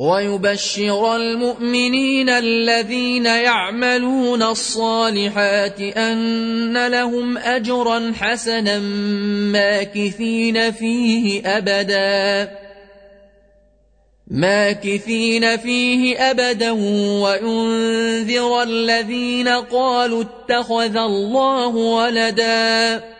ويبشر المؤمنين الذين يعملون الصالحات أن لهم أجرا حسنا ماكثين فيه أبدا. ماكثين فيه أبدا. وينذر الذين قالوا اتخذ الله ولدا.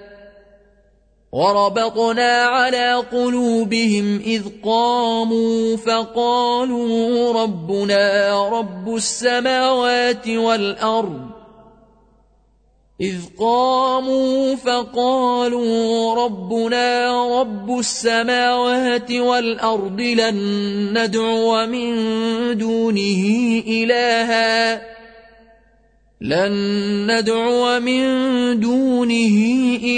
وربطنا على قلوبهم إذ قاموا فقالوا ربنا رب السماوات والأرض. إذ قاموا فقالوا ربنا رب السماوات والأرض لن ندعو من دونه إلهاً. لن ندعو من دونه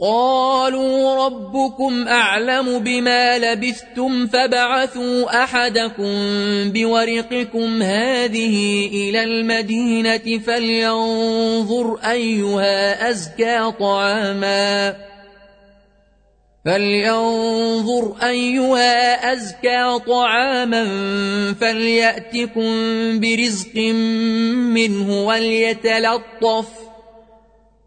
قالوا ربكم أعلم بما لبثتم فبعثوا أحدكم بورقكم هذه إلى المدينة فلينظر أيها أزكى طعاما فلينظر أيها أزكى طعاما فليأتكم برزق منه وليتلطف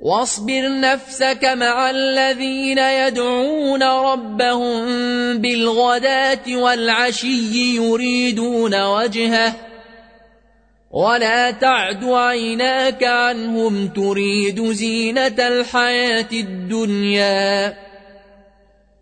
واصبر نفسك مع الذين يدعون ربهم بالغداة والعشي يريدون وجهه. ولا تعد عيناك عنهم تريد زينة الحياة الدنيا.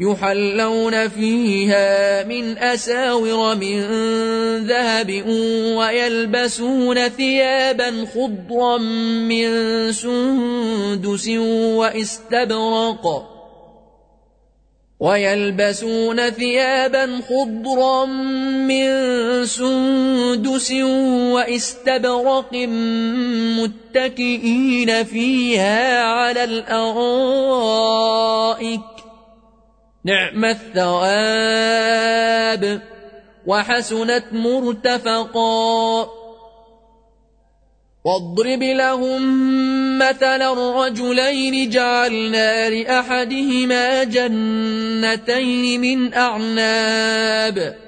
يحلون فيها من أساور من ذهب ويلبسون ثيابا خضرا من سندس واستبرق ويلبسون ثيابا خضرا من سندس واستبرق متكئين فيها على الأرائك نعم الثواب وحسنت مرتفقا. واضرب لهم مثلا الرجلين جعلنا لأحدهما جنتين من أعناب.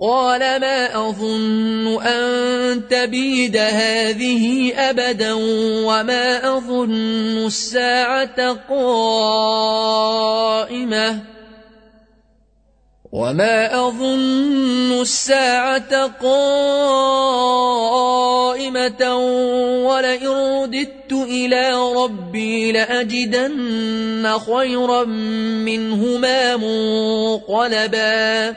قال ما أظن أن تبيد هذه أبدا وما أظن الساعة قائمة. وما أظن الساعة قائمة ولئن رددت إلى ربي لأجدن خيرا منهما منقلبا.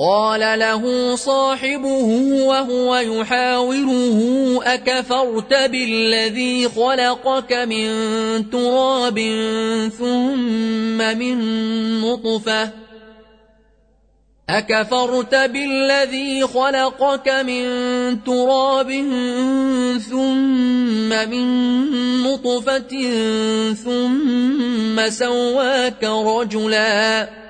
قال له صاحبه وهو يحاوره أكفرت بالذي خلقك من تراب ثم من نطفة؟ أكفرت بالذي خلقك من تراب ثم من نطفة ثم سواك رجلاً؟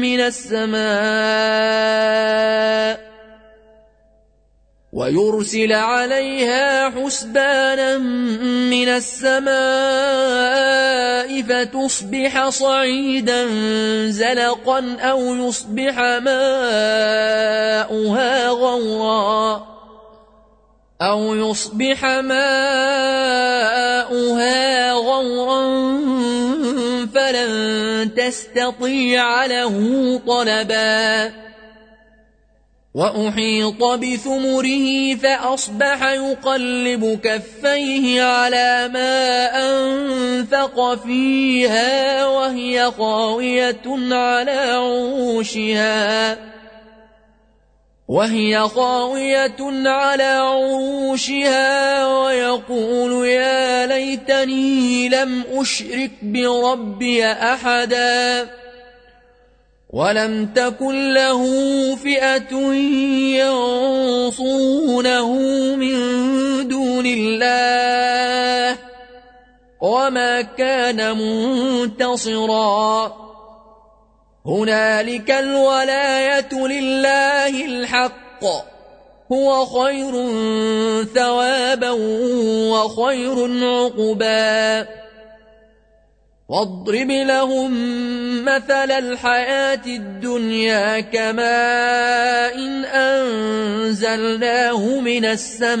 من السماء ويرسل عليها حسبانا من السماء فتصبح صعيدا زلقا أو يصبح ماؤها غورا أو يصبح ماؤها غورا فلن تستطيع له طلبا. وأحيط بثمره فأصبح يقلب كفيه على ما أنفق فيها وهي خاوية على عروشها. وهي خاوية على عروشها ويقول يا ليتني لم أشرك بربي أحداً ولم تكن له فئة ينصونه من دون الله وما كان منتصرا هنالك الولاية لله الحق. هو خير ثوابا وخير عقبا. واضرب لهم مثل الحياة الدنيا كماء إن أنزلناه من السماء.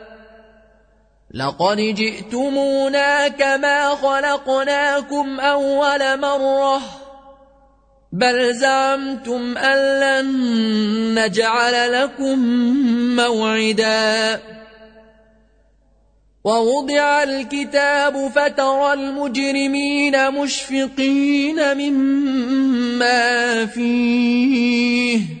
لقد جئتمونا كما خلقناكم أول مرة. بل زعمتم أن لن نجعل لكم موعدا. ووضع الكتاب فترى المجرمين مشفقين مما فيه.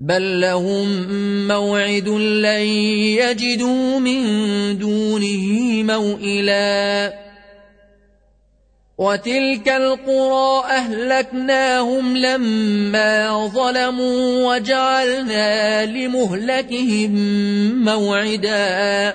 بل لهم موعد لن يجدوا من دونه موئلا وتلك القرى أهلكناهم لما ظلموا وجعلنا لمهلكهم موعداً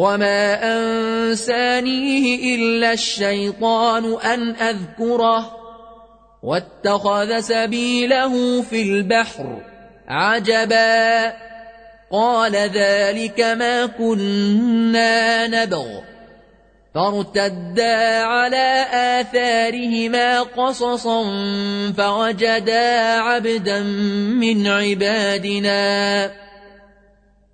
وما أنسانيه إلا الشيطان أن أذكره واتخذ سبيله في البحر عجبا قال ذلك ما كنا نبغ فارتدا على آثارهما قصصا فوجدا عبدا من عبادنا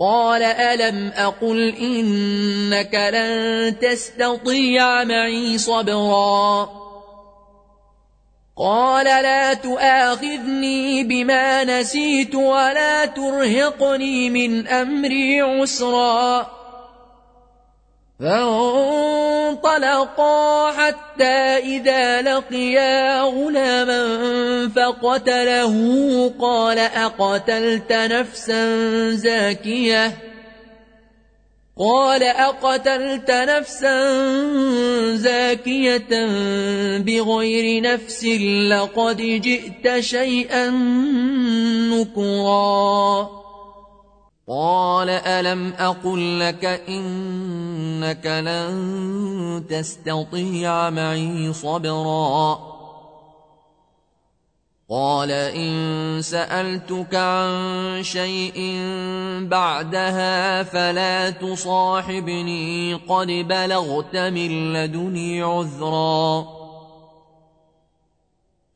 قال ألم أقل إنك لن تستطيع معي صبرا قال لا تؤاخذني بما نسيت ولا ترهقني من أمري عسرا فانطلقا حتى إذا لقيا غلاما فقتله قال أقتلت نفسا زاكية؟ قال أقتلت نفسا زاكية بغير نفس لقد جئت شيئا نكرا. قال ألم أقل لك إنك لن تستطيع معي صبرا. قال إن سألتك عن شيء بعدها فلا تصاحبني قد بلغت من لدني عذرا.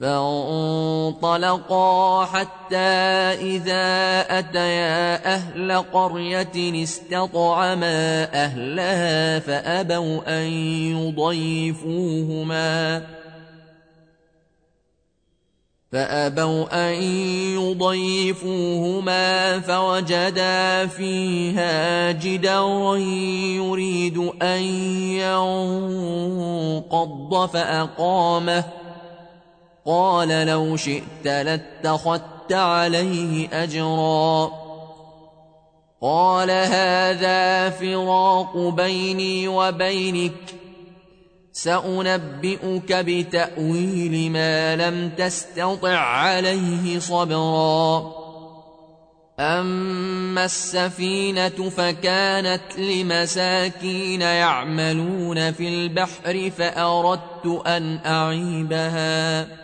فانطلقا حتى إذا أتيا أهل قرية استطعما أهلها فأبوا أن يضيفوهما فأبوا أن يضيفوهما فوجدا فيها جدارا يريد أن ينقض فأقامه قال لو شئت لاتخذت عليه أجرا. قال هذا فراق بيني وبينك. سأنبئك بتأويل ما لم تستطع عليه صبرا. أما السفينة فكانت لمساكين يعملون في البحر فأردت أن أعيبها.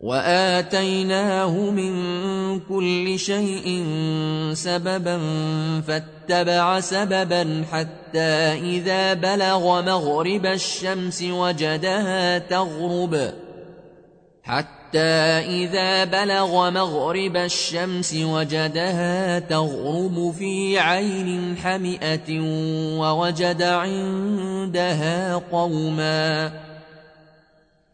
واتيناه من كل شيء سببا فاتبع سببا حتى اذا بلغ مغرب الشمس وجدها تغرب. حتى إذا بلغ مغرب الشمس وجدها تغرب في عين حمئة ووجد عندها قوماً.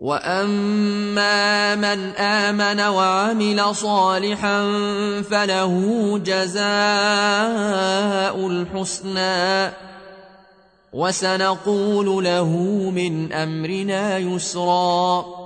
واما من امن وعمل صالحا فله جزاء الحسنى وسنقول له من امرنا يسرا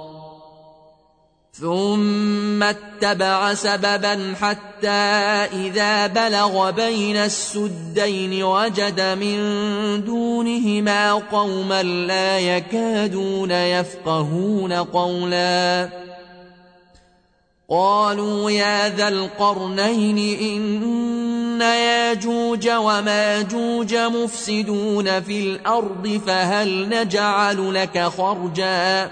ثم اتبع سببا حتى إذا بلغ بين السدين وجد من دونهما قوما لا يكادون يفقهون قولا. قالوا يا ذا القرنين إن ياجوج وماجوج مفسدون في الأرض فهل نجعل لك خرجا؟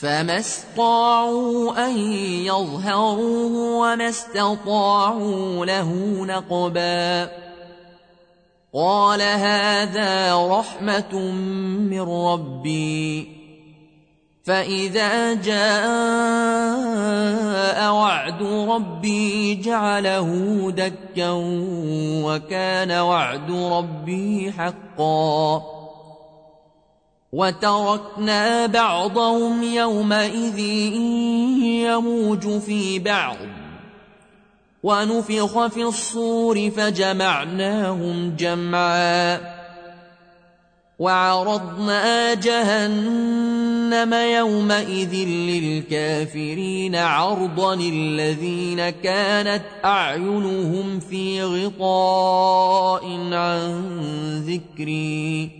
فما استطاعوا أن يظهروه وما استطاعوا له نقبا قال هذا رحمة من ربي فإذا جاء وعد ربي جعله دكا وكان وعد ربي حقا وتركنا بعضهم يومئذ يموج في بعض. ونفخ في الصور فجمعناهم جمعا. وعرضنا جهنم يومئذ للكافرين عرضا الذين كانت أعينهم في غطاء عن ذكري.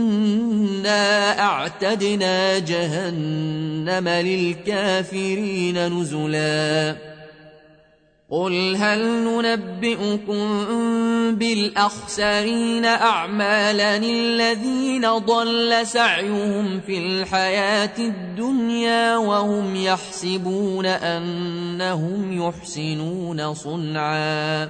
إنا أعتدنا جهنم للكافرين نزلاً قل هل ننبئكم بالاخسرين اعمالا الذين ضل سعيهم في الحياة الدنيا وهم يحسبون انهم يحسنون صنعا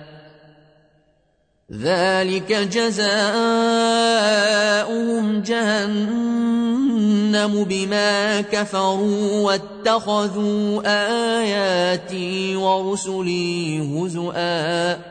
ذلك جزاؤهم جهنم بما كفروا واتخذوا آياتي ورسلي هزؤا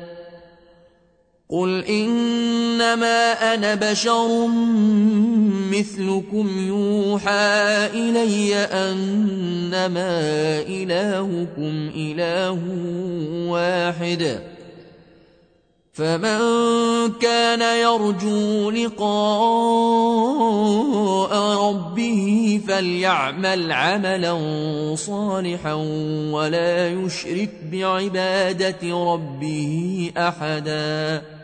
قل إنما أنا بشر مثلكم يوحى إلي أنما إلهكم إله واحد فمن كان يرجو لقاء ربه فليعمل عملا صالحا ولا يشرك بعبادة ربه أحداً